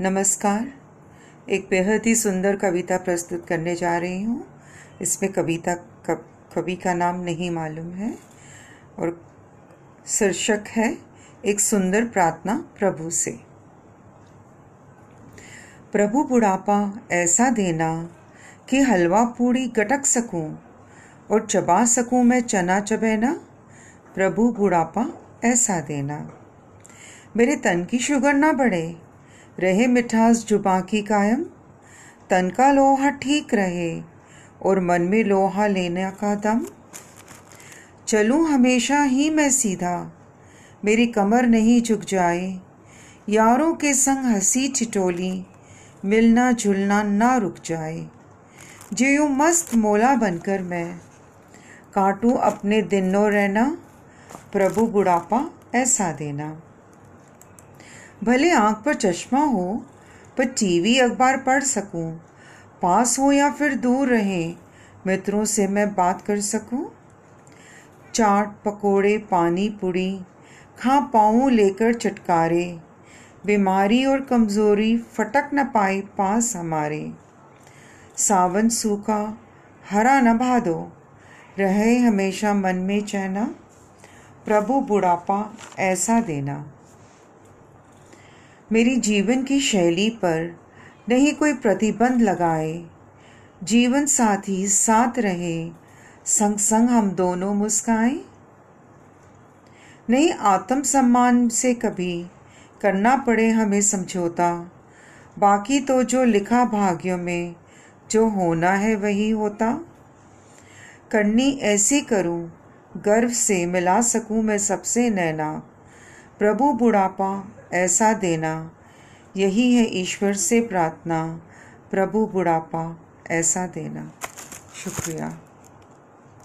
नमस्कार। एक बेहद ही सुंदर कविता प्रस्तुत करने जा रही हूँ। इसमें कविता कवि का नाम नहीं मालूम है और शीर्षक है, एक सुंदर प्रार्थना प्रभु से। प्रभु बुढ़ापा, ऐसा देना कि हलवा पूड़ी गटक सकूँ और चबा सकूँ मैं चना चबेना प्रभु बुढ़ापा, ऐसा देना। मेरे तन की शुगर ना बढ़े रहे मिठास जुबा की कायम। तन का लोहा ठीक रहे और मन में लोहा लेने का दम। चलूँ हमेशा ही मैं सीधा, मेरी कमर नहीं झुक जाए। यारों के संग हँसी चिटोली मिलना जुलना ना रुक जाए। जो यूँ मस्त मोला बनकर मैं, काटूं अपने दिनों रहना, प्रभु बुढ़ापा ऐसा देना। भले आँख पर चश्मा हो, पर टीवी अखबार पढ़ सकूँ, पास हो या फिर दूर रहे, मित्रों से मैं बात कर सकूँ? चाट, पकोड़े, पानी पुड़ी, खा पाऊँ लेकर चटकारे, बीमारी और कमज़ोरी फटक न पाए पास हमारे। सावन सूखा, हरा न भादो, रहे हमेशा मन में चहना प्रभु बुढ़ापा ऐसा देना। मेरी जीवन की शैली पर नहीं कोई प्रतिबंध लगाए। जीवन साथी साथ रहे, संग संग हम दोनों मुस्काएँ। नहीं आत्म सम्मान से कभी करना पड़े हमें समझौता। बाकी तो जो लिखा भाग्यों में, जो होना है वही होता। करनी ऐसी करूँ, गर्व से मिला सकूँ मैं सबसे नैना। प्रभु बुढ़ापा ऐसा देना। यही है ईश्वर से प्रार्थना। प्रभु बुढ़ापा ऐसा देना। शुक्रिया।